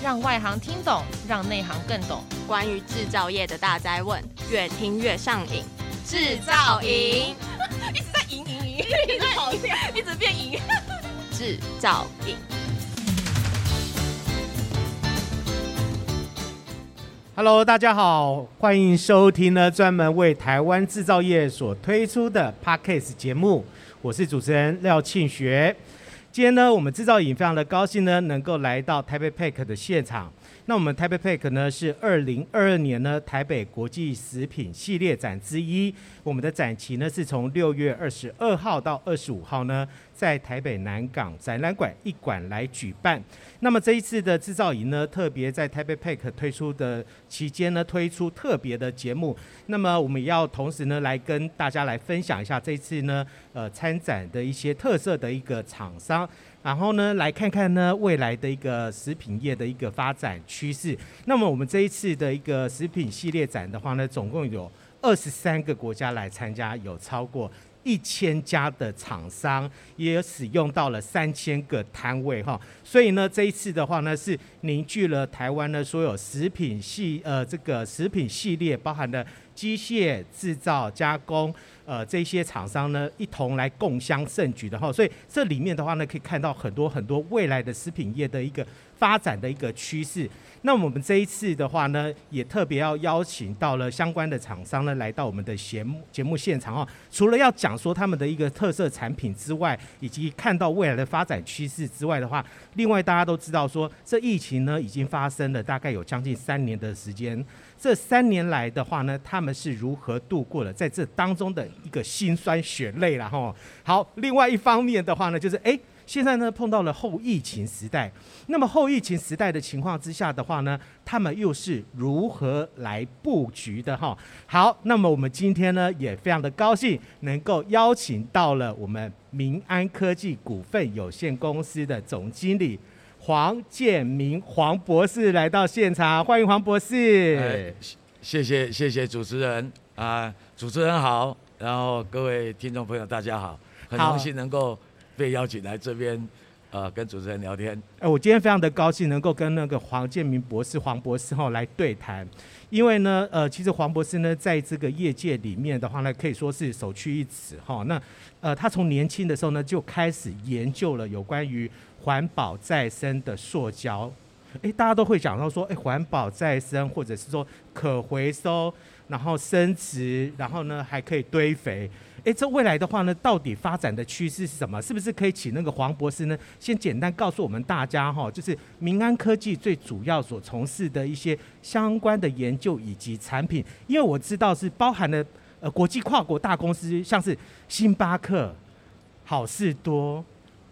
让外行听懂，让内行更懂。关于制造业的大哉问，越听越上瘾。制造营 一直在赢赢赢，一直跑掉，一直变赢。制造营。Hello，大家好，欢迎收听呢专门为台湾制造业所推出的 Podcast 节目，我是主持人廖庆学。今天呢，我们制造影非常的高兴呢，能够来到台北 PACK 的现场。那我们台北 PACK 呢，是二零二二年呢台北国际食品系列展之一。我们的展期呢，是从六月二十二号到二十五号呢，在台北南港展览馆一馆来举办。那么这一次的制造营呢，特别在台北 PACK 推出的期间呢，推出特别的节目。那么我们也要同时呢，来跟大家来分享一下这次呢，呃，参展的一些特色的一个厂商。然后呢，来看看呢未来的一个食品业的一个发展趋势。那么我们这一次的一个食品系列展的话呢，总共有二十三个国家来参加，有超过一千家的厂商，也使用到了三千个摊位哈。所以呢，这一次的话呢，是凝聚了台湾的所有食品系呃这个食品系列，包含的机械制造加工。呃，这些厂商呢，一同来共襄盛举的哈，所以这里面的话呢，可以看到很多很多未来的食品业的一个发展的一个趋势。那我们这一次的话呢，也特别要邀请到了相关的厂商呢，来到我们的节目节目现场哈。除了要讲说他们的一个特色产品之外，以及看到未来的发展趋势之外的话，另外大家都知道说，这疫情呢已经发生了大概有将近三年的时间。这三年来的话呢，他们是如何度过了在这当中的一个辛酸血泪了哈？好，另外一方面的话呢，就是哎，现在呢碰到了后疫情时代，那么后疫情时代的情况之下的话呢，他们又是如何来布局的哈？好，那么我们今天呢也非常的高兴能够邀请到了我们民安科技股份有限公司的总经理。黄建明黄博士来到现场，欢迎黄博士。哎、谢谢谢谢主持人。啊，主持人好，然后各位听众朋友大家好，很荣幸能够被邀请来这边，呃，跟主持人聊天。哎，我今天非常的高兴能够跟那个黄建明博士黄博士哈来对谈，因为呢，呃，其实黄博士呢在这个业界里面的话呢，可以说是首屈一指哈。那呃，他从年轻的时候呢就开始研究了有关于。环保再生的塑胶，诶，大家都会讲到说，诶，环保再生，或者是说可回收，然后生质，然后呢还可以堆肥，诶，这未来的话呢，到底发展的趋势是什么？是不是可以请那个黄博士呢，先简单告诉我们大家哈，就是明安科技最主要所从事的一些相关的研究以及产品，因为我知道是包含了呃国际跨国大公司，像是星巴克、好事多。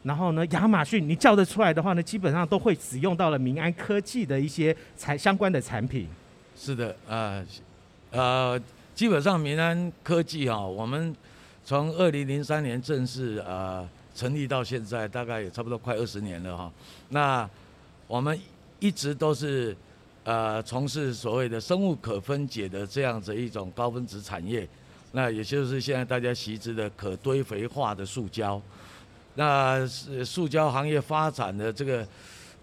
然后呢，亚马逊你叫得出来的话呢，基本上都会使用到了明安科技的一些产相关的产品。是的，呃，呃，基本上明安科技哈，我们从二零零三年正式呃成立到现在，大概也差不多快二十年了哈。那我们一直都是呃从事所谓的生物可分解的这样子一种高分子产业，那也就是现在大家习知的可堆肥化的塑胶。那是塑胶行业发展的这个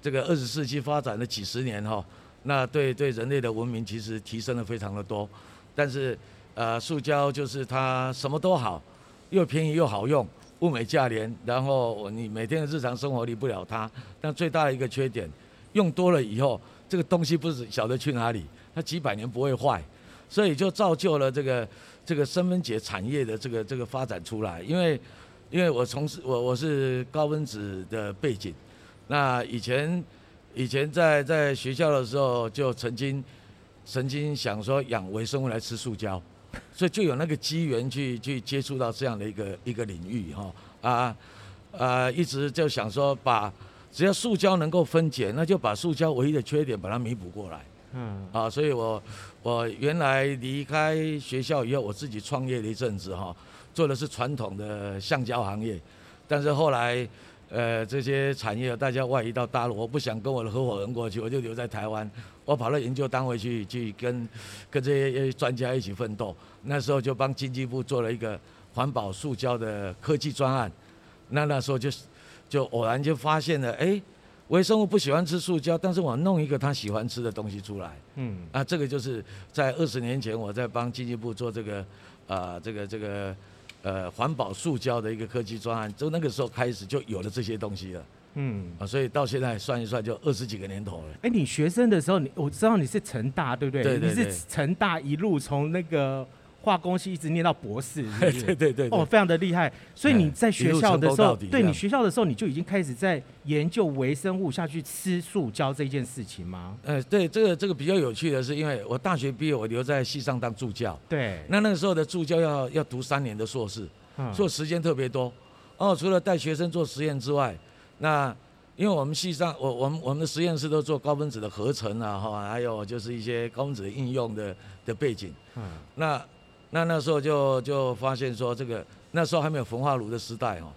这个二十世纪发展的几十年哈，那对对人类的文明其实提升了非常的多，但是呃塑胶就是它什么都好，又便宜又好用，物美价廉，然后你每天的日常生活离不了它，但最大的一个缺点，用多了以后这个东西不是晓得去哪里，它几百年不会坏，所以就造就了这个这个生分解产业的这个这个发展出来，因为。因为我从事我我是高分子的背景，那以前以前在在学校的时候就曾经曾经想说养微生物来吃塑胶，所以就有那个机缘去去接触到这样的一个一个领域哈啊啊一直就想说把只要塑胶能够分解，那就把塑胶唯一的缺点把它弥补过来，嗯啊，所以我我原来离开学校以后，我自己创业了一阵子哈。做的是传统的橡胶行业，但是后来，呃，这些产业大家外移到大陆，我不想跟我的合伙人过去，我就留在台湾。我跑到研究单位去，去跟跟这些专家一起奋斗。那时候就帮经济部做了一个环保塑胶的科技专案。那那时候就就偶然就发现了，哎，微生物不喜欢吃塑胶，但是我弄一个他喜欢吃的东西出来。嗯，啊，这个就是在二十年前我在帮经济部做这个，啊、呃，这个这个，呃，环保塑胶的一个科技专案，就那个时候开始就有了这些东西了。嗯，啊，所以到现在算一算就二十几个年头了。哎，你学生的时候，你我知道你是成大，对不对？对对对。你是成大一路从那个。化工系一直念到博士是不是？对对对，哦，非常的厉害。所以你在学校的时候，对你学校的时候，你就已经开始在研究微生物下去吃塑胶这件事情吗？呃，对，这个这个比较有趣的是，因为我大学毕业，我留在系上当助教。对。那那个时候的助教要要读三年的硕士，做时间特别多。哦，除了带学生做实验之外，那因为我们系上，我我们我们的实验室都做高分子的合成啊，哈，还有就是一些高分子的应用的的背景。嗯。那那那时候就就发现说，这个那时候还没有焚化炉的时代哦，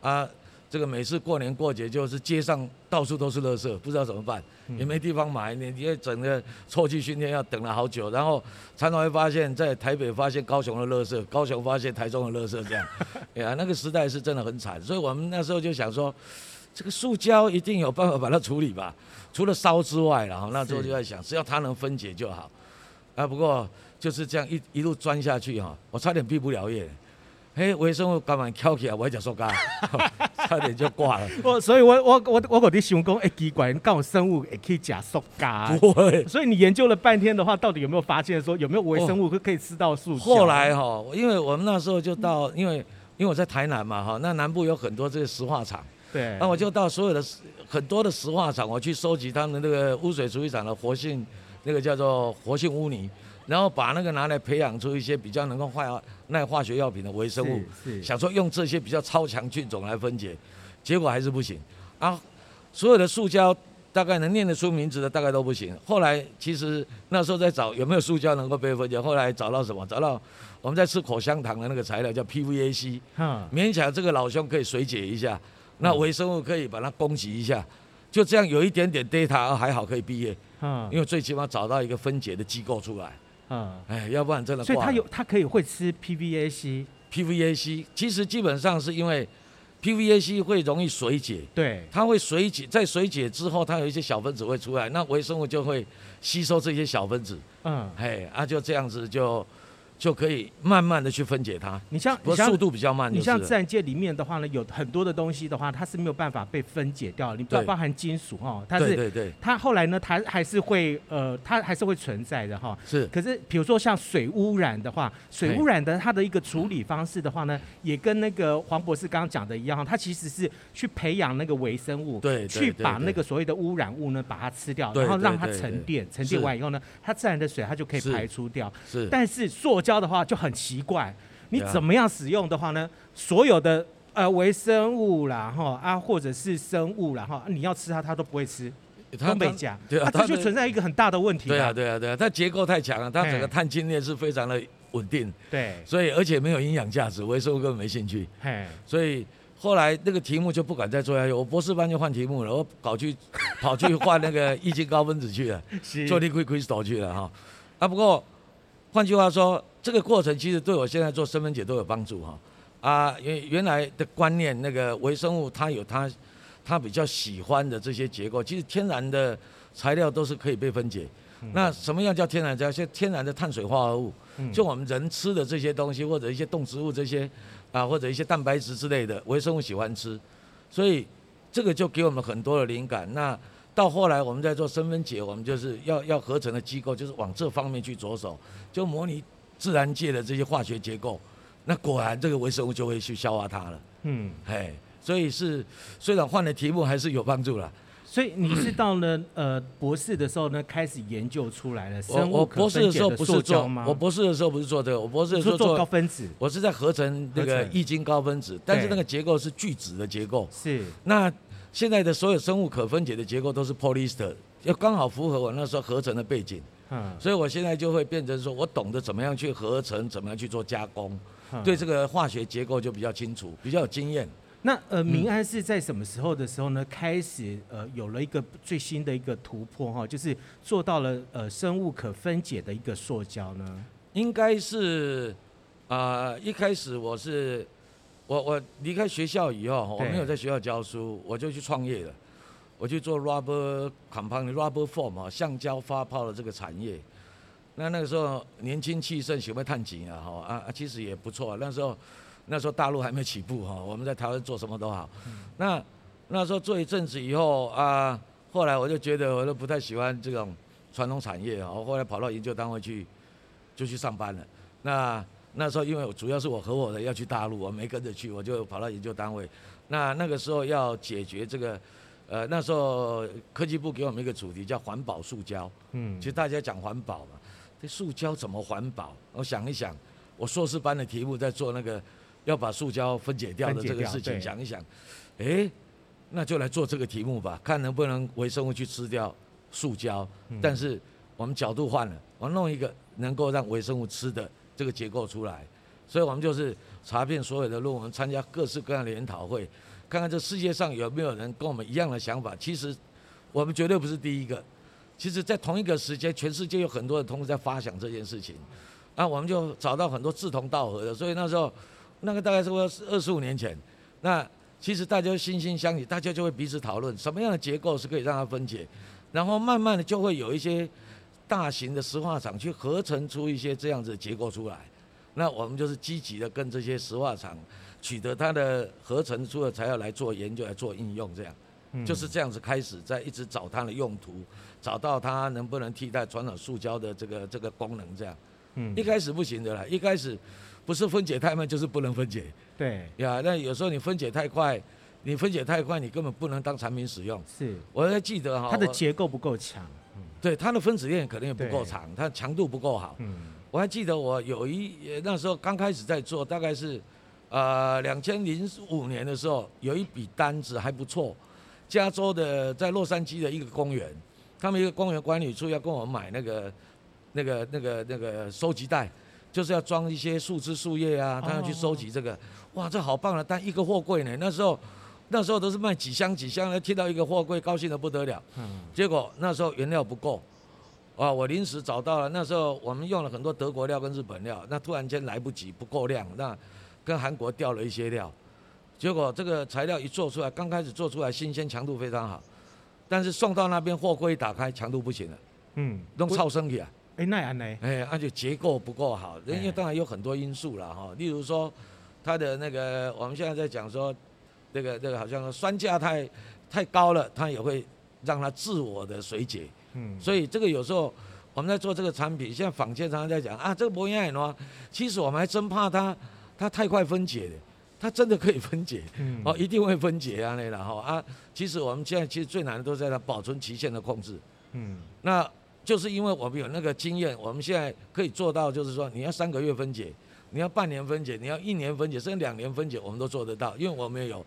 啊，这个每次过年过节就是街上到处都是垃圾，不知道怎么办，也没地方买，你你整个臭气熏天，要等了好久，然后常常会发现，在台北发现高雄的垃圾，高雄发现台中的垃圾这样，哎呀，那个时代是真的很惨，所以我们那时候就想说，这个塑胶一定有办法把它处理吧，除了烧之外，然后那时候就在想，只要它能分解就好，啊，不过。就是这样一一路钻下去哈，我差点毕不了业。嘿，微生物干嘛跳起来？我还讲说嘎，差点就挂了。我所以我，我我我我有啲想讲，哎，奇怪，讲生物也可以假塑胶。不会。所以你研究了半天的话，到底有没有发现说有没有微生物可以吃到塑胶？后来哈，因为我们那时候就到，因为因为我在台南嘛哈，那南部有很多这个石化厂。对。那我就到所有的很多的石化厂，我去收集他们那个污水处理厂的活性，那个叫做活性污泥。然后把那个拿来培养出一些比较能够化耐化学药品的微生物，想说用这些比较超强菌种来分解，结果还是不行啊！所有的塑胶大概能念得出名字的大概都不行。后来其实那时候在找有没有塑胶能够被分解，后来找到什么？找到我们在吃口香糖的那个材料叫 PVAC，勉强这个老兄可以水解一下，那微生物可以把它攻击一下，就这样有一点点 data 还好可以毕业，嗯因为最起码找到一个分解的机构出来。嗯，哎，要不然真的。所以它有，它可以会吃 PVAC。PVAC 其实基本上是因为 PVAC 会容易水解，对，它会水解，在水解之后，它有一些小分子会出来，那微生物就会吸收这些小分子。嗯，哎，啊，就这样子就。就可以慢慢的去分解它。你像，不过速度比较慢。你像自然界里面的话呢，有很多的东西的话，它是没有办法被分解掉。你不要包含金属哈，它是，对对对，它后来呢，它还是会呃，它还是会存在的哈。是。可是比如说像水污染的话，水污染的它的一个处理方式的话呢，也跟那个黄博士刚刚讲的一样，它其实是去培养那个微生物，对，去把那个所谓的污染物呢把它吃掉，然后让它沉淀，沉淀完以后呢，它自然的水它就可以排出掉。是。但是塑胶的话就很奇怪，你怎么样使用的话呢？所有的呃微生物啦哈啊，或者是生物啦哈，你要吃它，它都不会吃，东北讲，对啊，它就存在一个很大的问题。对啊，对啊，对啊，它结构太强了，它整个碳氢链是非常的稳定。对，所以而且没有营养价值，微生物根本没兴趣。嘿，所以后来那个题目就不敢再做下去，我博士班就换题目了，我搞去跑去换那个 液晶高分子去了，做 liquid crystal 去了哈。啊，不过换句话说。这个过程其实对我现在做生分解都有帮助哈，啊，原原来的观念，那个微生物它有它它比较喜欢的这些结构，其实天然的材料都是可以被分解。那什么样叫天然材料？像天然的碳水化合物，就我们人吃的这些东西，或者一些动植物这些啊，或者一些蛋白质之类的，微生物喜欢吃，所以这个就给我们很多的灵感。那到后来我们在做生分解，我们就是要要合成的机构就是往这方面去着手，就模拟。自然界的这些化学结构，那果然这个微生物就会去消化它了。嗯，嘿，所以是虽然换了题目，还是有帮助了。所以你是 到了呃博士的时候呢，开始研究出来了生物可分解的塑胶吗？我博士的时候不是做这个，我博士的时候做高分子，我是在合成那个液晶高分子，但是那个结构是聚酯的结构。是。那现在的所有生物可分解的结构都是 polyester，要刚好符合我那时候合成的背景。嗯，所以我现在就会变成说，我懂得怎么样去合成，怎么样去做加工，对这个化学结构就比较清楚，比较有经验。那呃，明安是在什么时候的时候呢？开始呃有了一个最新的一个突破哈，就是做到了呃生物可分解的一个塑胶呢？应该是啊，一开始我是我我离开学校以后，我没有在学校教书，我就去创业了。我去做 rubber compounding rubber form 啊，橡胶发泡的这个产业。那那个时候年轻气盛，喜欢探景啊，哈啊啊，其实也不错。那时候那时候大陆还没起步哈，我们在台湾做什么都好。那那时候做一阵子以后啊，后来我就觉得我都不太喜欢这种传统产业啊，我后来跑到研究单位去，就去上班了。那那时候因为主要是我合伙的要去大陆，我没跟着去，我就跑到研究单位。那那个时候要解决这个。呃，那时候科技部给我们一个主题叫环保塑胶。嗯，其实大家讲环保嘛，这塑胶怎么环保？我想一想，我硕士班的题目在做那个要把塑胶分解掉的这个事情，想一想，哎，那就来做这个题目吧，看能不能微生物去吃掉塑胶。但是我们角度换了，我弄一个能够让微生物吃的这个结构出来。所以我们就是查遍所有的论文，参加各式各样的研讨会。看看这世界上有没有人跟我们一样的想法？其实我们绝对不是第一个。其实，在同一个时间，全世界有很多的同事在发想这件事情。那，我们就找到很多志同道合的。所以那时候，那个大概是二十五年前。那其实大家心心相印，大家就会彼此讨论什么样的结构是可以让它分解，然后慢慢的就会有一些大型的石化厂去合成出一些这样子的结构出来。那我们就是积极的跟这些石化厂。取得它的合成出的材料来做研究，来做应用，这样，就是这样子开始，在一直找它的用途，找到它能不能替代传统塑胶的这个这个功能，这样。嗯。一开始不行的啦，一开始不是分解太慢，就是不能分解。对。呀，那有时候你分解太快，你分解太快，你根本不能当产品使用。是。我还记得哈。它的结构不够强。嗯。对，它的分子链可能也不够长，它强度不够好。嗯。我还记得我有一那时候刚开始在做，大概是。呃，两千零五年的时候，有一笔单子还不错，加州的在洛杉矶的一个公园，他们一个公园管理处要跟我们买那个、那个、那个、那个收集袋，就是要装一些树枝、树叶啊，他要去收集这个。哇，这好棒的单，一个货柜呢。那时候，那时候都是卖几箱几箱的，听到一个货柜，高兴的不得了。结果那时候原料不够，啊，我临时找到了。那时候我们用了很多德国料跟日本料，那突然间来不及，不够量，那。跟韩国调了一些料，结果这个材料一做出来，刚开始做出来新鲜，强度非常好，但是送到那边货柜一打开，强度不行了，嗯，弄超生去啊，哎，那样呢？哎，而且结构不够好，因为当然有很多因素了哈，例如说它的那个，我们现在在讲说，这个这个好像酸价太太高了，它也会让它自我的水解，嗯，所以这个有时候我们在做这个产品，现在坊间常常在讲啊，这个不一样喏，其实我们还真怕它。它太快分解了，它真的可以分解，嗯、哦，一定会分解啊，那然后啊，其实我们现在其实最难的都是在它保存期限的控制，嗯，那就是因为我们有那个经验，我们现在可以做到，就是说你要三个月分解，你要半年分解，你要一年分解，甚至两年分解，我们都做得到，因为我们有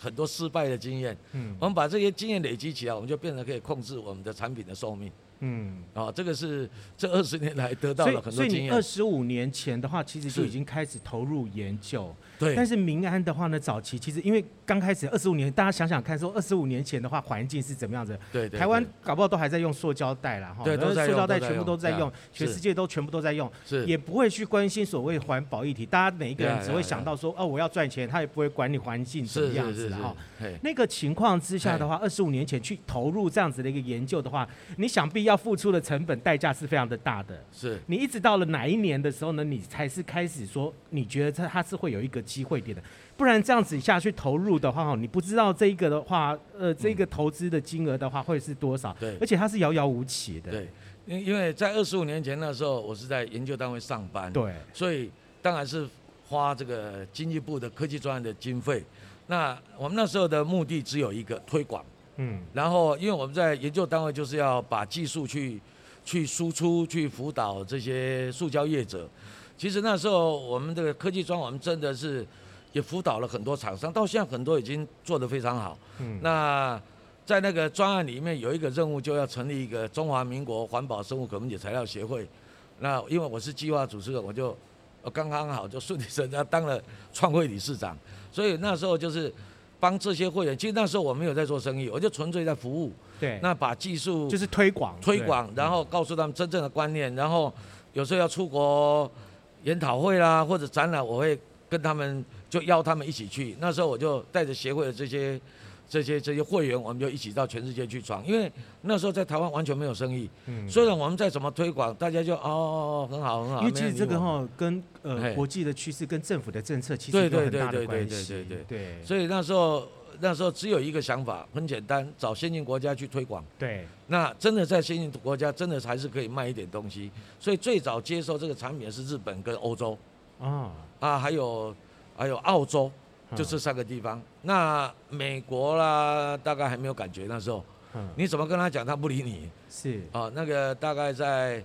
很多失败的经验，嗯，我们把这些经验累积起来，我们就变成可以控制我们的产品的寿命。嗯，啊、哦，这个是这二十年来得到了很多经验。所以你二十五年前的话，其实就已经开始投入研究。对。但是民安的话呢，早期其实因为刚开始二十五年，大家想想看，说二十五年前的话，环境是怎么样子？对，对对。台湾搞不好都还在用塑胶袋啦，哈。对，都在用。塑胶袋全部都在用，全世界都全部都在用。是。也不会去关心所谓环保议题，大家每一个人只会想到说，哦，我要赚钱，他也不会管你环境怎么样子的哈。那个情况之下的话，二十五年前去投入这样子的一个研究的话，你想必要付出的成本。代价是非常的大的，是你一直到了哪一年的时候呢？你才是开始说，你觉得它它是会有一个机会点的，不然这样子下去投入的话，哈，你不知道这一个的话，呃，这个投资的金额的话会是多少？对，而且它是遥遥无期的。对，因因为在二十五年前那时候，我是在研究单位上班，对，所以当然是花这个经济部的科技专案的经费。那我们那时候的目的只有一个推广，嗯，然后因为我们在研究单位就是要把技术去。去输出，去辅导这些塑胶业者。其实那时候我们这个科技专，我们真的是也辅导了很多厂商，到现在很多已经做得非常好。嗯。那在那个专案里面有一个任务，就要成立一个中华民国环保生物可分解材料协会。那因为我是计划主持人，我就刚刚好就顺理成章当了创会理事长。所以那时候就是帮这些会员。其实那时候我没有在做生意，我就纯粹在服务。对，那把技术就是推广，推广，然后告诉他们真正的观念，然后有时候要出国研讨会啦或者展览，我会跟他们就邀他们一起去。那时候我就带着协会的这些这些这些会员，我们就一起到全世界去闯。因为那时候在台湾完全没有生意，嗯，虽然我们再怎么推广，大家就哦很好很好。因为其实这个哈跟呃国际的趋势跟政府的政策其实有很大的关系。对对对对对对对，对。所以那时候那时候只有一个想法，很简单，找先进国家去推广。对。那真的在先进国家，真的还是可以卖一点东西。所以最早接受这个产品的是日本跟欧洲。啊啊，还有还有澳洲。就这三个地方，那美国啦，大概还没有感觉那时候。嗯。你怎么跟他讲，他不理你。是。啊，那个大概在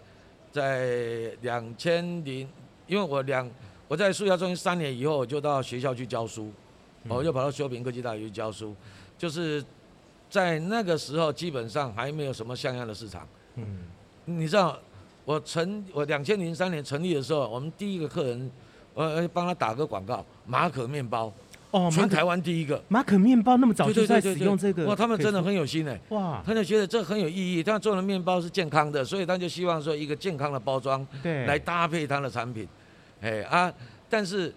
在两千零，因为我两我在数学中心三年以后，我就到学校去教书，我就跑到修平科技大学去教书，就是在那个时候基本上还没有什么像样的市场。嗯。你知道，我成我两千零三年成立的时候，我们第一个客人，我帮他打个广告，马可面包。哦，全台湾第一个。马可面包那么早就在使用这个，哇，他们真的很有心哎，哇，他就觉得这很有意义，他做的面包是健康的，所以他就希望说一个健康的包装，对，来搭配他的产品，哎啊，但是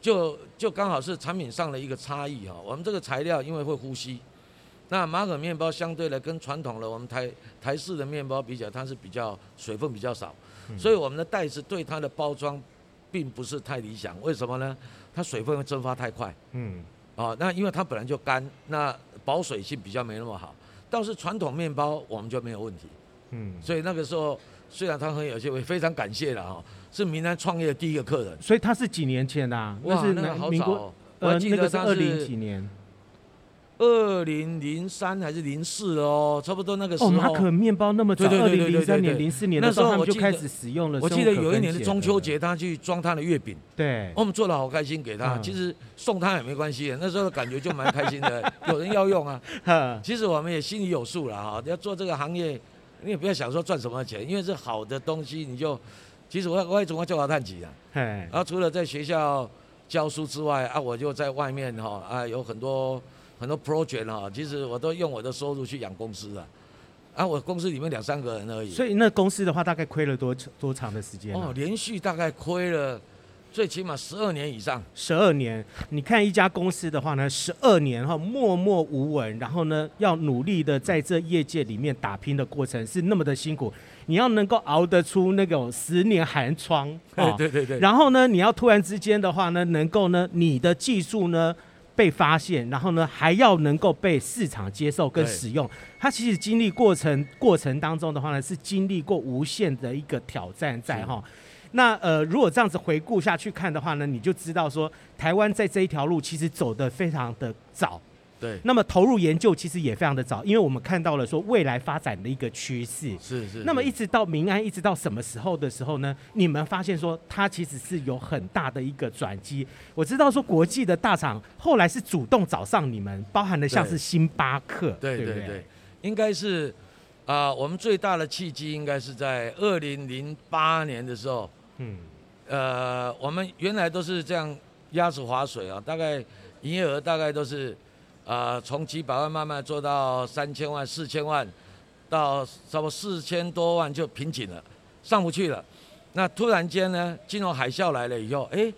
就就刚好是产品上的一个差异哈，我们这个材料因为会呼吸，那马可面包相对的跟传统的我们台台式的面包比较，它是比较水分比较少，所以我们的袋子对它的包装并不是太理想，为什么呢？它水分会蒸发太快，嗯，哦，那因为它本来就干，那保水性比较没那么好。倒是传统面包我们就没有问题，嗯，所以那个时候虽然他很有趣，我也非常感谢了哈，是民安创业的第一个客人。所以他是几年前啊？哇，是那个好早，我记得是二零几年。二零零三还是零四哦，差不多那个时候。哦，马可面包那么早，二零零三年、零四年的时候我就开始使用了。我记得有一年的中秋节，他去装他的月饼。对。我们做的好开心，给他。嗯、其实送他也没关系，那时候感觉就蛮开心的，有人要用啊。其实我们也心里有数了哈，要做这个行业，你也不要想说赚什么钱，因为是好的东西，你就其实我我也总要叫他探级啊。然后除了在学校教书之外啊，我就在外面哈啊有很多。很多 project 哈，其实我都用我的收入去养公司啊，啊，我公司里面两三个人而已。所以那公司的话，大概亏了多多长的时间？哦，连续大概亏了最起码十二年以上。十二年，你看一家公司的话呢，十二年哈默默无闻，然后呢要努力的在这业界里面打拼的过程是那么的辛苦，你要能够熬得出那种十年寒窗。对对对对。然后呢，你要突然之间的话呢，能够呢，你的技术呢。被发现，然后呢，还要能够被市场接受跟使用，它其实经历过程过程当中的话呢，是经历过无限的一个挑战在哈。那呃，如果这样子回顾下去看的话呢，你就知道说，台湾在这一条路其实走得非常的早。对，那么投入研究其实也非常的早，因为我们看到了说未来发展的一个趋势。是是，是。那么一直到民安，一直到什么时候的时候呢？你们发现说它其实是有很大的一个转机。我知道说国际的大厂后来是主动找上你们，包含了像是星巴克，对对对，应该是啊、呃，我们最大的契机应该是在二零零八年的时候。嗯。呃，我们原来都是这样鸭子划水啊，大概营业额大概都是。啊，从几百万慢慢做到三千万、四千万，到差不多四千多万就瓶颈了，上不去了。那突然间呢，金融海啸来了以后，哎，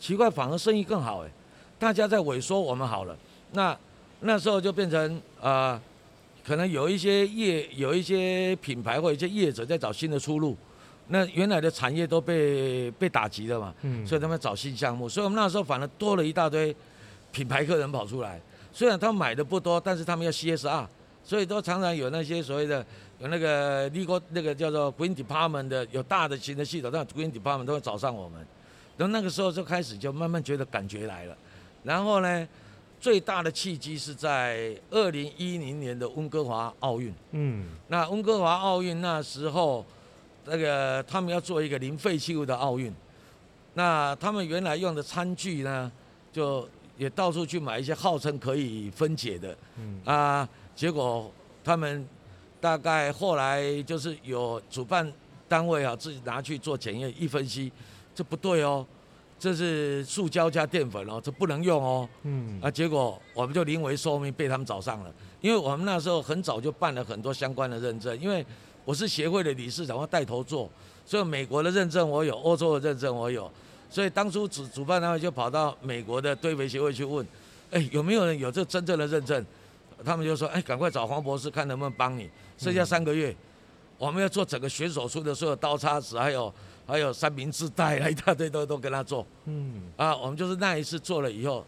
奇怪，反而生意更好哎，大家在萎缩，我们好了。那那时候就变成啊、呃，可能有一些业、有一些品牌或者一些业者在找新的出路。那原来的产业都被被打击了嘛，嗯，所以他们找新项目，所以我们那时候反而多了一大堆品牌客人跑出来。虽然他们买的不多，但是他们要 CSR，所以都常常有那些所谓的有那个 legal 那个叫做 Green Department 的有大的型的系统，那 Green Department 都会找上我们。然后那个时候就开始就慢慢觉得感觉来了。然后呢，最大的契机是在二零一零年的温哥华奥运。嗯。那温哥华奥运那时候，那个他们要做一个零废弃物的奥运，那他们原来用的餐具呢，就。也到处去买一些号称可以分解的，嗯。啊，结果他们大概后来就是有主办单位啊自己拿去做检验，一分析，这不对哦，这是塑胶加淀粉哦，这不能用哦，嗯。啊，结果我们就临危受命被他们找上了，因为我们那时候很早就办了很多相关的认证，因为我是协会的理事长，我带头做，所以美国的认证我有，欧洲的认证我有。所以当初主主办单位就跑到美国的堆肥协会去问，哎，有没有人有这真正的认证？他们就说，哎，赶快找黄博士看能不能帮你，剩下三个月，嗯、我们要做整个选手出的所有刀叉子，还有还有三明治袋，一大堆都都跟他做。嗯，啊，我们就是那一次做了以后，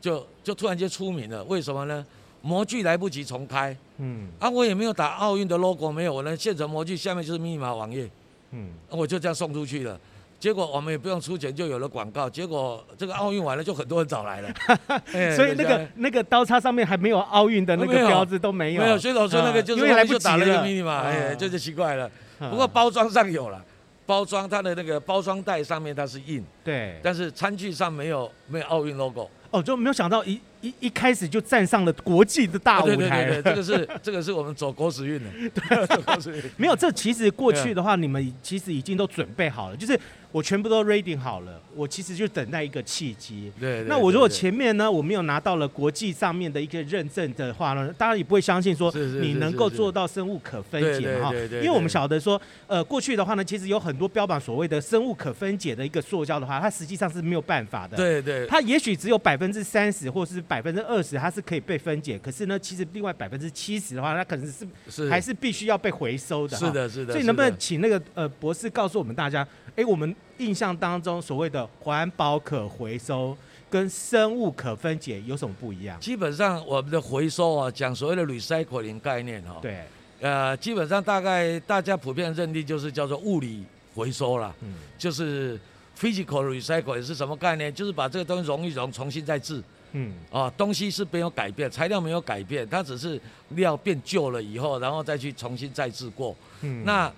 就就突然间出名了，为什么呢？模具来不及重开，嗯，啊，我也没有打奥运的 logo，没有，我的现成模具下面就是密码网页，嗯，我就这样送出去了。结果我们也不用出钱，就有了广告。结果这个奥运完了，就很多人找来了。所以那个那个刀叉上面还没有奥运的那个标志都没有。没有，选手说那个就是因为来不及打了一个密嘛，哎，这就奇怪了。不过包装上有了，包装它的那个包装袋上面它是印，对，但是餐具上没有没有奥运 logo。哦，就没有想到一。一一开始就站上了国际的大舞台，对对对，这个是这个是我们走狗屎运的，对，走狗屎运。没有，这其实过去的话，你们其实已经都准备好了，就是我全部都 ready 好了，我其实就等待一个契机。对。那我如果前面呢，我没有拿到了国际上面的一个认证的话呢，当然也不会相信说你能够做到生物可分解哈。因为我们晓得说，呃，过去的话呢，其实有很多标榜所谓的生物可分解的一个塑胶的话，它实际上是没有办法的。对对。它也许只有百分之三十或是百分之二十，它是可以被分解，可是呢，其实另外百分之七十的话，它可能是是还是必须要被回收的。是的，是的。所以能不能请那个呃博士告诉我们大家，哎，我们印象当中所谓的环保可回收跟生物可分解有什么不一样？基本上我们的回收啊，讲所谓的 recycling 概念哈，对，呃，基本上大概大家普遍认定就是叫做物理回收了，嗯，就是 physical recycling 是什么概念？就是把这个东西溶一溶，重新再制。嗯，啊，东西是没有改变，材料没有改变，它只是料变旧了以后，然后再去重新再制过。嗯，那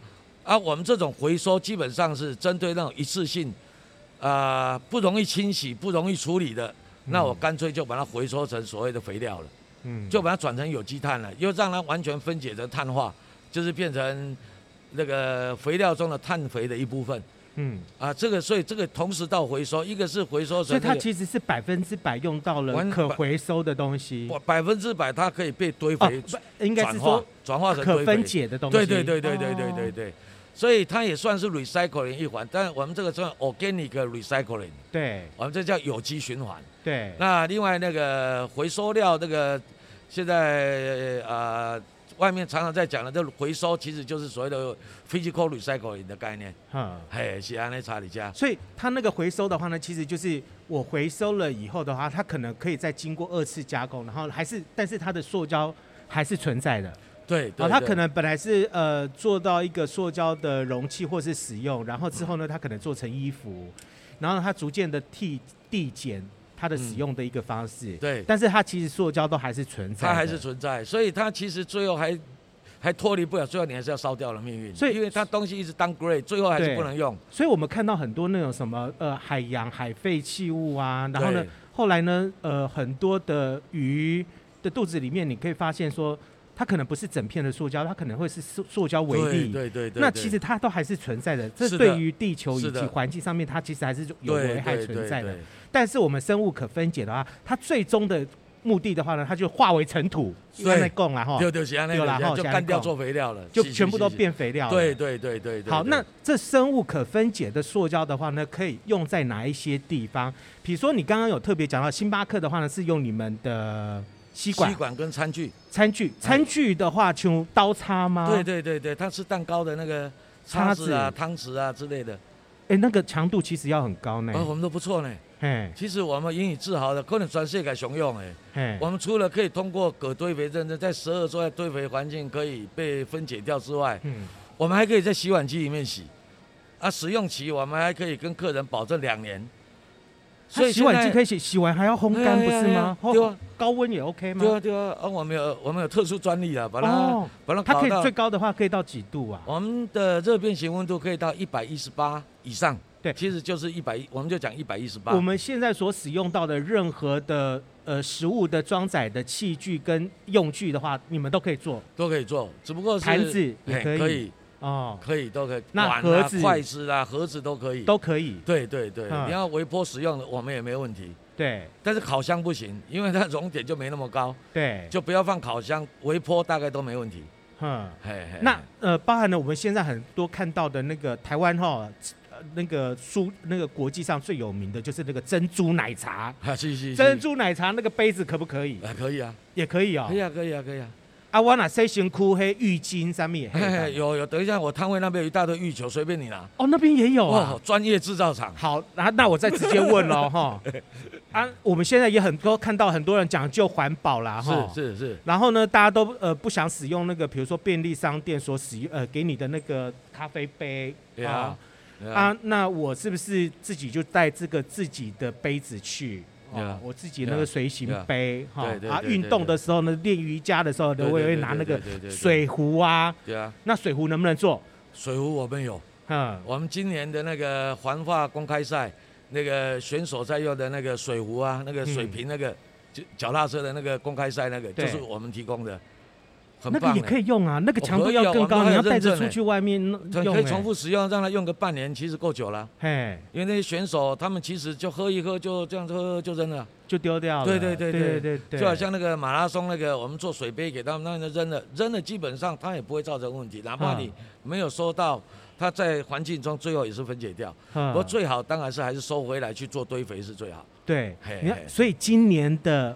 啊，我们这种回收基本上是针对那种一次性，啊、呃，不容易清洗、不容易处理的，嗯、那我干脆就把它回收成所谓的肥料了。嗯，就把它转成有机碳了，又让它完全分解成碳化，就是变成那个肥料中的碳肥的一部分。嗯啊，这个所以这个同时到回收，一个是回收，所以它其实是百分之百用到了可回收的东西，百分之百它可以被堆肥，应该是说转化成可分解的东西。对对对对对对对对，所以它也算是 recycling 一环，但我们这个叫 organic recycling，对，我们这叫有机循环。对，那另外那个回收料那个现在呃。外面常常在讲的这回收，其实就是所谓的 physical recycling 的概念。嗯，嘿，是安内查理加。所以它那个回收的话呢，其实就是我回收了以后的话，它可能可以再经过二次加工，然后还是，但是它的塑胶还是存在的。对，对，对。它可能本来是呃做到一个塑胶的容器或是使用，然后之后呢，它可能做成衣服，然后它逐渐的递递减。它的使用的一个方式，嗯、对，但是它其实塑胶都还是存在，它还是存在，所以它其实最后还还脱离不了，最后你还是要烧掉了命运。所以因为它东西一直 downgrade，最后还是不能用。所以我们看到很多那种什么呃海洋海废弃物啊，然后呢，后来呢呃很多的鱼的肚子里面，你可以发现说。它可能不是整片的塑胶，它可能会是塑塑胶微粒。对对对。那其实它都还是存在的，这对于地球以及环境上面，它其实还是有危害存在的。但是我们生物可分解的话，它最终的目的的话呢，它就化为尘土，用来供了哈。就干掉做肥料了，就全部都变肥料了。对对对对。好，那这生物可分解的塑胶的话呢，可以用在哪一些地方？比如说你刚刚有特别讲到星巴克的话呢，是用你们的。吸管、吸管跟餐具，餐具、餐具的话，就刀叉吗？对对对对，它吃蛋糕的那个叉子啊、汤匙啊之类的。哎，那个强度其实要很高呢。啊，我们都不错呢。嘿，其实我们引以自豪的，可能全世界雄用哎。我们除了可以通过可堆肥认证，在十二周的堆肥环境可以被分解掉之外，嗯，我们还可以在洗碗机里面洗。啊，使用期我们还可以跟客人保证两年。所以洗碗机可以洗，洗完还要烘干，不是吗？对啊，高温也 OK 吗？对啊，对啊，啊，我们有我们有特殊专利啊，把它、哦、把它，它可以最高的话可以到几度啊？我们的热变形温度可以到一百一十八以上。对，其实就是一百一，我们就讲一百一十八。我们现在所使用到的任何的呃食物的装载的器具跟用具的话，你们都可以做，都可以做，只不过是盘子也可以。可以哦，可以，都可以。那盒子、筷子啊，盒子都可以，都可以。对对对，你要微波使用的，我们也没问题。对，但是烤箱不行，因为它熔点就没那么高。对，就不要放烤箱，微波大概都没问题。嗯，嘿嘿。那呃，包含了我们现在很多看到的那个台湾哈，那个书那个国际上最有名的就是那个珍珠奶茶，啊，是是是，珍珠奶茶那个杯子可不可以？啊，可以啊，也可以哦。可以啊，可以啊，可以啊。啊，我那塞辛苦黑浴巾上面嘿嘿，有有，等一下我摊位那边有一大堆浴球，随便你拿。哦，那边也有啊，哦，专业制造厂。好，那那我再直接问喽 哈。啊，我们现在也很多看到很多人讲究环保啦哈。是是是。然后呢，大家都呃不想使用那个，比如说便利商店所使用呃给你的那个咖啡杯啊啊，那我是不是自己就带这个自己的杯子去？哦，我自己那个随行杯哈啊，运动的时候呢，练瑜伽的时候呢，我也会拿那个水壶啊。对啊。那水壶能不能做？水壶我们有。嗯。我们今年的那个环法公开赛，那个选手在用的那个水壶啊，那个水瓶那个，就脚踏车的那个公开赛那个，就是我们提供的。那个也可以用啊，那个强度要更高，你要带着出去外面用。可以重复使用，让它用个半年，其实够久了。嘿，因为那些选手他们其实就喝一喝，就这样喝就扔了，就丢掉了。对对对对对对，就好像那个马拉松那个，我们做水杯给他们，那就扔了，扔了基本上它也不会造成问题，哪怕你没有收到，它在环境中最后也是分解掉。不过最好当然是还是收回来去做堆肥是最好。对，你看，所以今年的。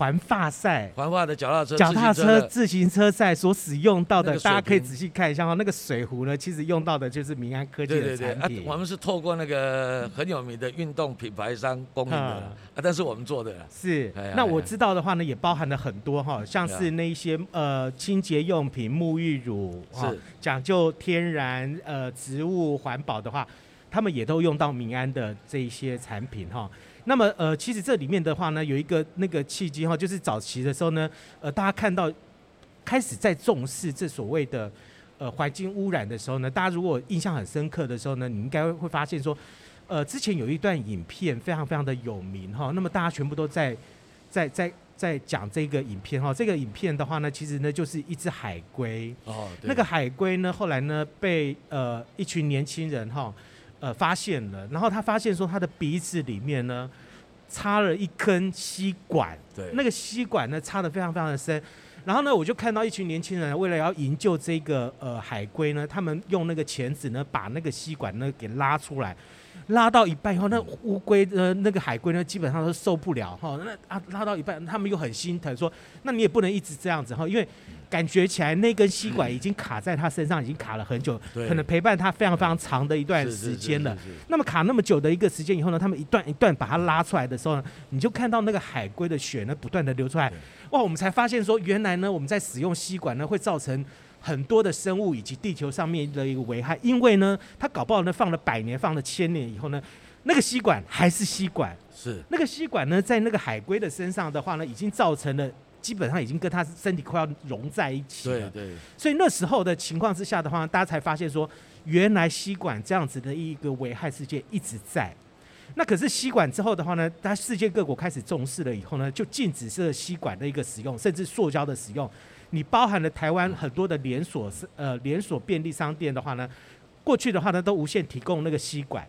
环发赛，环法的脚踏车、脚踏车、自行车赛所使用到的，大家可以仔细看一下哈。那个水壶呢，其实用到的就是民安科技的产品。对对对，啊，我们是透过那个很有名的运动品牌商供应的，啊，但是我们做的。是，那我知道的话呢，也包含了很多哈，像是那一些呃清洁用品、沐浴乳，是讲究天然呃植物环保的话，他们也都用到民安的这一些产品哈。那么呃，其实这里面的话呢，有一个那个契机哈，就是早期的时候呢，呃，大家看到开始在重视这所谓的呃环境污染的时候呢，大家如果印象很深刻的时候呢，你应该会发现说，呃，之前有一段影片非常非常的有名哈，那么大家全部都在在在在讲这个影片哈，这个影片的话呢，其实呢就是一只海龟哦，那个海龟呢后来呢被呃一群年轻人哈。呃，发现了，然后他发现说，他的鼻子里面呢插了一根吸管，对，那个吸管呢插的非常非常的深，然后呢，我就看到一群年轻人为了要营救这个呃海龟呢，他们用那个钳子呢把那个吸管呢给拉出来。拉到一半以后，那乌龟呃，那个海龟呢，基本上都受不了哈。那啊，拉到一半，他们又很心疼，说，那你也不能一直这样子哈，因为感觉起来那根吸管已经卡在他身上，已经卡了很久，可能陪伴他非常非常长的一段时间了。那么卡那么久的一个时间以后呢，他们一段一段把它拉出来的时候呢，你就看到那个海龟的血呢不断的流出来，哇，我们才发现说，原来呢我们在使用吸管呢会造成。很多的生物以及地球上面的一个危害，因为呢，它搞不好呢放了百年，放了千年以后呢，那个吸管还是吸管，是那个吸管呢，在那个海龟的身上的话呢，已经造成了基本上已经跟它身体快要融在一起了。对对。所以那时候的情况之下的话，大家才发现说，原来吸管这样子的一个危害事件一直在。那可是吸管之后的话呢，它世界各国开始重视了以后呢，就禁止这个吸管的一个使用，甚至塑胶的使用。你包含了台湾很多的连锁是呃连锁便利商店的话呢，过去的话呢都无限提供那个吸管。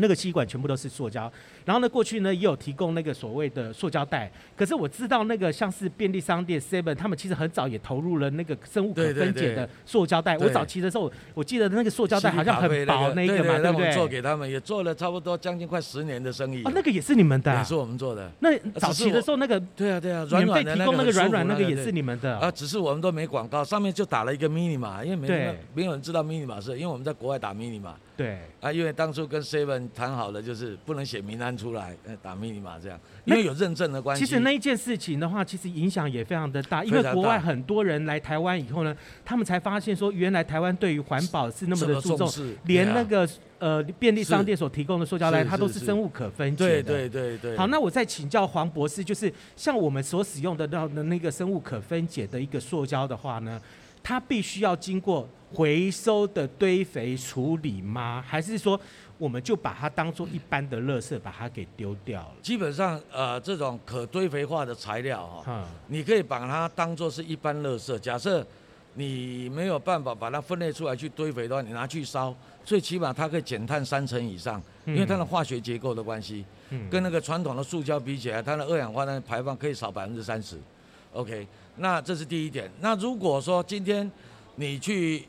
那个吸管全部都是塑胶，然后呢，过去呢也有提供那个所谓的塑胶袋。可是我知道那个像是便利商店 Seven，他们其实很早也投入了那个生物可分解的塑胶袋。我早期的时候，我记得那个塑胶袋好像很薄那个嘛，对不对？做给他们也做了差不多将近快十年的生意。哦，那个也是你们的，也是我们做的。那早期的时候那个对啊对啊，软软的提供那个软软那个也是你们的啊，只是我们都没广告，上面就打了一个 mini 嘛，因为没有没有人知道 mini 嘛是，因为我们在国外打 mini 嘛。对啊，因为当初跟 Seven 谈好了，就是不能写名单出来，打密码这样，因为有认证的关系。其实那一件事情的话，其实影响也非常的大，因为国外很多人来台湾以后呢，他们才发现说，原来台湾对于环保是那么的注重，连那个呃便利商店所提供的塑胶袋，它都是生物可分解的。对对对对。好，那我再请教黄博士，就是像我们所使用的到的那个生物可分解的一个塑胶的话呢，它必须要经过。回收的堆肥处理吗？还是说我们就把它当做一般的垃圾，把它给丢掉了？基本上，呃，这种可堆肥化的材料哈，嗯、你可以把它当做是一般垃圾。假设你没有办法把它分类出来去堆肥的话，你拿去烧，最起码它可以减碳三成以上，因为它的化学结构的关系，嗯、跟那个传统的塑胶比起来，它的二氧化碳排放可以少百分之三十。OK，那这是第一点。那如果说今天你去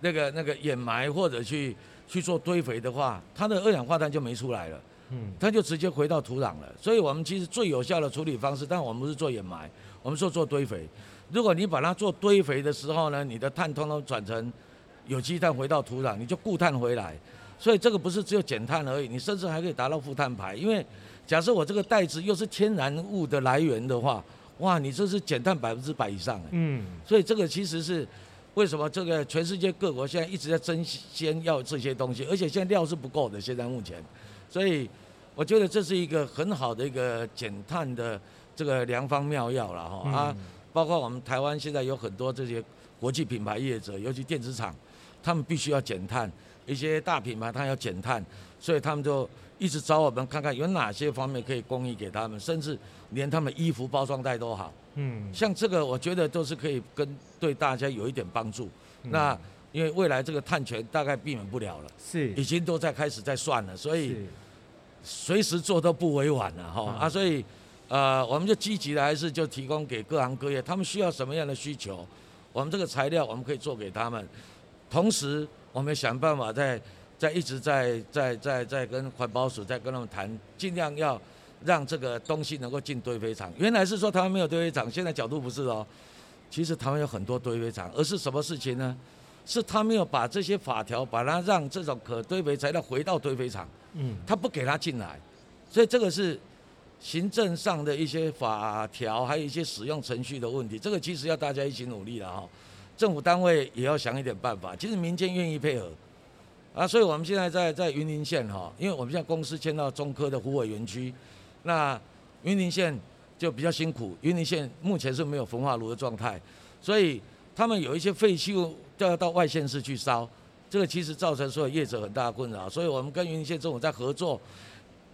那个那个掩埋或者去去做堆肥的话，它的二氧化碳就没出来了，嗯，它就直接回到土壤了。所以我们其实最有效的处理方式，但我们不是做掩埋，我们说做堆肥。如果你把它做堆肥的时候呢，你的碳通通转成有机碳回到土壤，你就固碳回来。所以这个不是只有减碳而已，你甚至还可以达到负碳排。因为假设我这个袋子又是天然物的来源的话，哇，你这是减碳百分之百以上哎。嗯，所以这个其实是为什么这个全世界各国现在一直在争先要这些东西，而且现在料是不够的，现在目前。所以我觉得这是一个很好的一个减碳的这个良方妙药了哈啊，包括我们台湾现在有很多这些国际品牌业者，尤其电子厂，他们必须要减碳。一些大品牌，它要减碳，所以他们就一直找我们看看有哪些方面可以供应给他们，甚至连他们衣服包装袋都好。嗯，像这个，我觉得都是可以跟对大家有一点帮助。嗯、那因为未来这个碳权大概避免不了了，是。已经都在开始在算了，所以随时做都不委婉了哈、嗯、啊，所以呃，我们就积极的还是就提供给各行各业，他们需要什么样的需求，我们这个材料我们可以做给他们，同时。我们想办法在在一直在在在在跟环保署在跟他们谈，尽量要让这个东西能够进堆肥厂。原来是说台湾没有堆肥厂，现在角度不是哦。其实台湾有很多堆肥厂，而是什么事情呢？是他没有把这些法条，把它让这种可堆肥材料回到堆肥厂。嗯。他不给他进来，所以这个是行政上的一些法条，还有一些使用程序的问题。这个其实要大家一起努力了哈。政府单位也要想一点办法，其实民间愿意配合，啊，所以我们现在在在云林县哈，因为我们现在公司迁到中科的虎尾园区，那云林县就比较辛苦，云林县目前是没有焚化炉的状态，所以他们有一些废弃物都要到外县市去烧，这个其实造成所有业者很大的困扰，所以我们跟云林县政府在合作，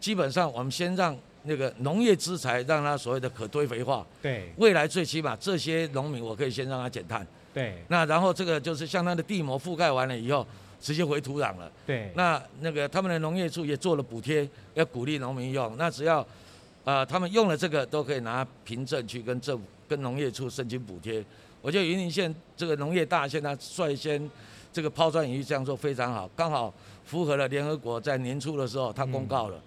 基本上我们先让那个农业资材让它所谓的可堆肥化，对，未来最起码这些农民我可以先让他减碳。对，那然后这个就是像它的地膜覆盖完了以后，直接回土壤了。对，那那个他们的农业处也做了补贴，要鼓励农民用。那只要，呃，他们用了这个，都可以拿凭证去跟政府、跟农业处申请补贴。我觉得云林县这个农业大县，他率先这个抛砖引玉这样做非常好，刚好符合了联合国在年初的时候他公告了，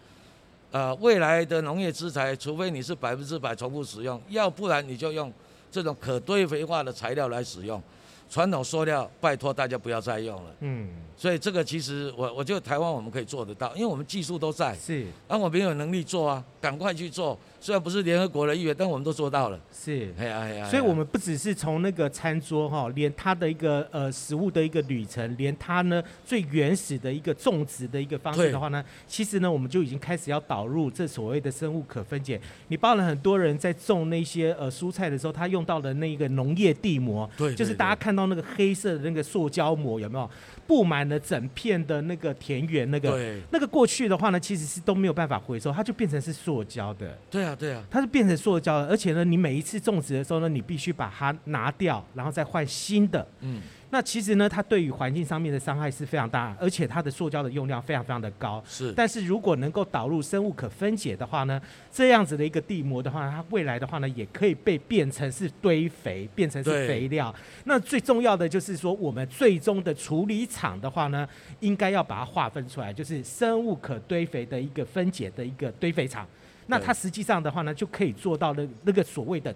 嗯、呃，未来的农业资材，除非你是百分之百重复使用，要不然你就用。这种可堆肥化的材料来使用，传统塑料拜托大家不要再用了。嗯，所以这个其实我我觉得台湾我们可以做得到，因为我们技术都在。是，而我们有能力做啊，赶快去做。虽然不是联合国的一员，但我们都做到了。是，哎呀哎呀，所以我们不只是从那个餐桌哈，连它的一个呃食物的一个旅程，连它呢最原始的一个种植的一个方式的话呢，其实呢我们就已经开始要导入这所谓的生物可分解。你包了很多人在种那些呃蔬菜的时候，他用到的那个农业地膜，对，就是大家看到那个黑色的那个塑胶膜，有没有？布满了整片的那个田园，那个那个过去的话呢，其实是都没有办法回收，它就变成是塑胶的。对啊，对啊，它是变成塑胶的，而且呢，你每一次种植的时候呢，你必须把它拿掉，然后再换新的。嗯。那其实呢，它对于环境上面的伤害是非常大，而且它的塑胶的用量非常非常的高。是。但是如果能够导入生物可分解的话呢，这样子的一个地膜的话，它未来的话呢，也可以被变成是堆肥，变成是肥料。那最重要的就是说，我们最终的处理厂的话呢，应该要把它划分出来，就是生物可堆肥的一个分解的一个堆肥厂。那它实际上的话呢，就可以做到那那个所谓的，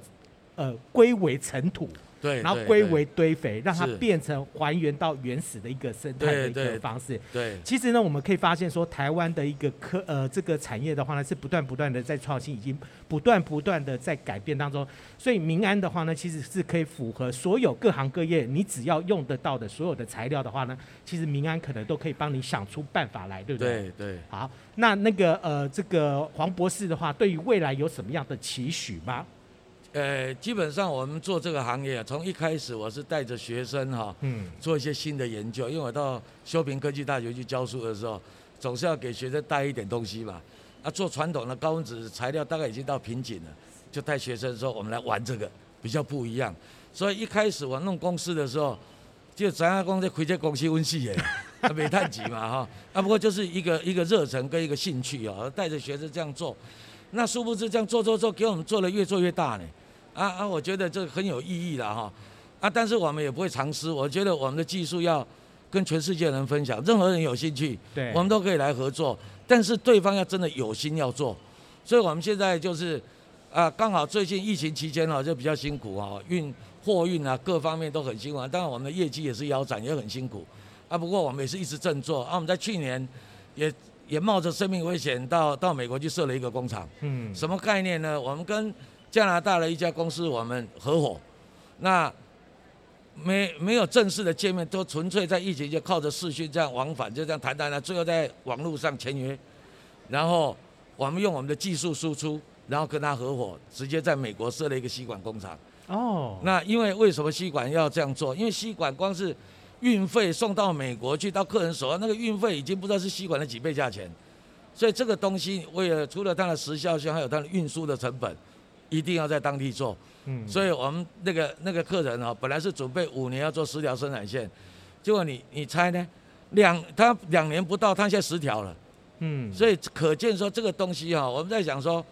呃，归为尘土。对，然后归为堆肥，让它变成还原到原始的一个生态的一个方式。对，对其实呢，我们可以发现说，台湾的一个科呃这个产业的话呢，是不断不断的在创新，已经不断不断的在改变当中。所以民安的话呢，其实是可以符合所有各行各业，你只要用得到的所有的材料的话呢，其实民安可能都可以帮你想出办法来，对不对？对对。好，那那个呃这个黄博士的话，对于未来有什么样的期许吗？呃，基本上我们做这个行业啊，从一开始我是带着学生哈，嗯，做一些新的研究，因为我到修平科技大学去教书的时候，总是要给学生带一点东西嘛。啊，做传统的高温子材料大概已经到瓶颈了，就带学生说我们来玩这个，比较不一样。所以一开始我弄公司的时候，就咱阿公在开这公司温室耶，啊，没太急嘛哈。啊，不过就是一个一个热忱跟一个兴趣啊，带着学生这样做，那殊不知这样做做做，给我们做的越做越大呢。啊啊，我觉得这很有意义了哈，啊，但是我们也不会藏私，我觉得我们的技术要跟全世界人分享。任何人有兴趣，对，我们都可以来合作。但是对方要真的有心要做，所以我们现在就是啊，刚好最近疫情期间啊，就比较辛苦啊，运货运啊各方面都很辛苦。当然我们的业绩也是腰斩，也很辛苦啊。不过我们也是一直振作啊。我们在去年也也冒着生命危险到到美国去设了一个工厂。嗯，什么概念呢？我们跟加拿大的一家公司我们合伙，那。没没有正式的见面，都纯粹在疫情就靠着视讯这样往返，就这样谈谈了，最后在网络上签约，然后我们用我们的技术输出，然后跟他合伙，直接在美国设了一个吸管工厂。哦，那因为为什么吸管要这样做？因为吸管光是运费送到美国去到客人手上，那个运费已经不知道是吸管的几倍价钱，所以这个东西为了除了它的时效性，还有它的运输的成本，一定要在当地做。嗯，所以我们那个那个客人啊，本来是准备五年要做十条生产线，结果你你猜呢？两他两年不到，他现在十条了。嗯，所以可见说这个东西哈，我们在想说，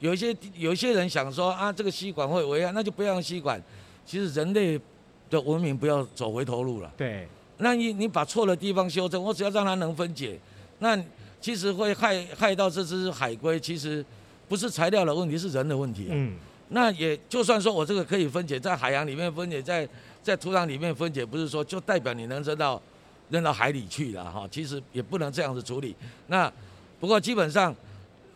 有一些有一些人想说啊，这个吸管会危害，那就不要用吸管。其实人类的文明不要走回头路了。对，那你你把错的地方修正，我只要让它能分解，那其实会害害到这只海龟，其实不是材料的问题，是人的问题啊。嗯。那也就算说我这个可以分解，在海洋里面分解，在在土壤里面分解，不是说就代表你能扔到扔到海里去了哈。其实也不能这样子处理。那不过基本上，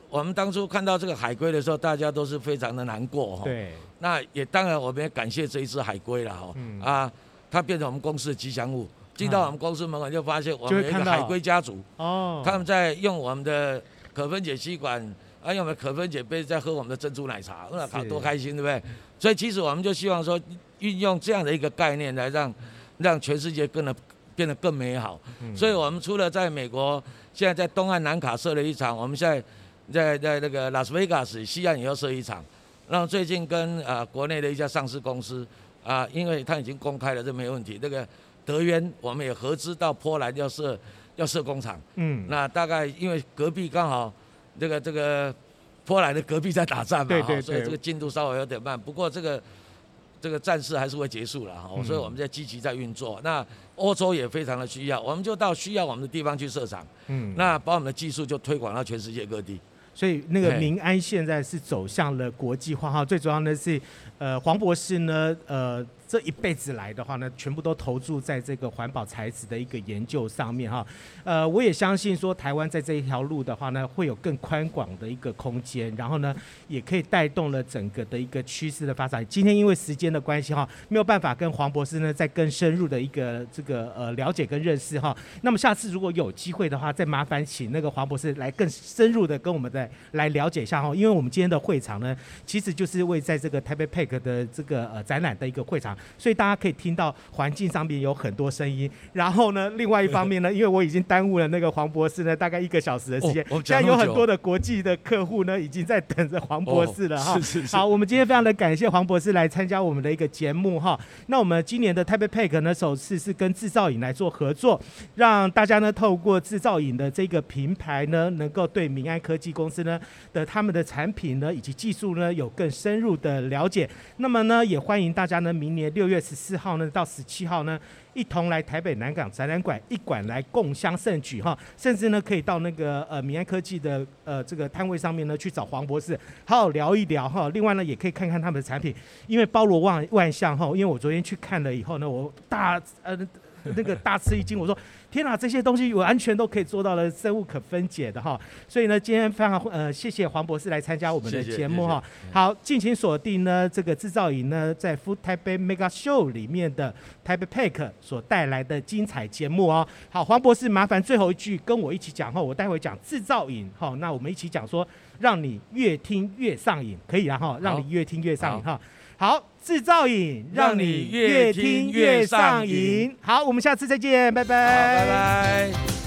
我们当初看到这个海龟的时候，大家都是非常的难过哈。对。那也当然我们也感谢这一只海龟了哈。嗯。啊，它变成我们公司的吉祥物，进到我们公司门口就发现我们有一个海龟家族。哦。他们在用我们的可分解吸管。啊，用我们可分解杯在喝我们的珍珠奶茶，那好多开心，对不对？所以其实我们就希望说，运用这样的一个概念来让让全世界更的变得更美好。所以我们除了在美国，现在在东岸南卡设了一场，我们现在在在那个拉斯维加斯西岸也要设一场。然后最近跟啊、呃、国内的一家上市公司啊、呃，因为他已经公开了，这没问题。那个德渊我们也合资到波兰要设要设工厂。嗯。那大概因为隔壁刚好。这个这个波兰的隔壁在打仗嘛，对对对，所以这个进度稍微有点慢。不过这个这个战事还是会结束了哈，所以我们在积极在运作。那欧洲也非常的需要，我们就到需要我们的地方去设厂，嗯，那把我们的技术就推广到全世界各地。所以那个民安现在是走向了国际化哈，最主要的是呃黄博士呢呃。这一辈子来的话呢，全部都投注在这个环保材质的一个研究上面哈。呃，我也相信说，台湾在这一条路的话呢，会有更宽广的一个空间，然后呢，也可以带动了整个的一个趋势的发展。今天因为时间的关系哈，没有办法跟黄博士呢再更深入的一个这个呃了解跟认识哈。那么下次如果有机会的话，再麻烦请那个黄博士来更深入的跟我们再来了解一下哈。因为我们今天的会场呢，其实就是为在这个台北 PACK 的这个呃展览的一个会场。所以大家可以听到环境上面有很多声音，然后呢，另外一方面呢，因为我已经耽误了那个黄博士呢，大概一个小时的时间。现在有很多的国际的客户呢，已经在等着黄博士了哈。是是是。好，我们今天非常的感谢黄博士来参加我们的一个节目哈。那我们今年的台北 PACK 呢，首次是跟制造影来做合作，让大家呢透过制造影的这个平台呢，能够对明安科技公司呢的他们的产品呢以及技术呢有更深入的了解。那么呢，也欢迎大家呢明年六月。十四号呢到十七号呢，一同来台北南港展览馆一馆来共襄盛举哈，甚至呢可以到那个呃明安科技的呃这个摊位上面呢去找黄博士好好聊一聊哈。另外呢也可以看看他们的产品，因为包罗万万象哈。因为我昨天去看了以后呢，我大呃那个大吃一惊，我说。天哪，这些东西完全都可以做到了生物可分解的哈，所以呢，今天非常呃谢谢黄博士来参加我们的节目哈。好，敬请锁定呢这个制造影呢在 FOOD TAIPEI Mega Show 里面的 Taipei Pack 所带来的精彩节目哦。好，黄博士麻烦最后一句跟我一起讲哈，我待会讲制造影哈，那我们一起讲说让你越听越上瘾，可以啊哈，让你越听越上瘾哈。好。制造瘾让你越听越上瘾。好，我们下次再见，拜拜。拜拜。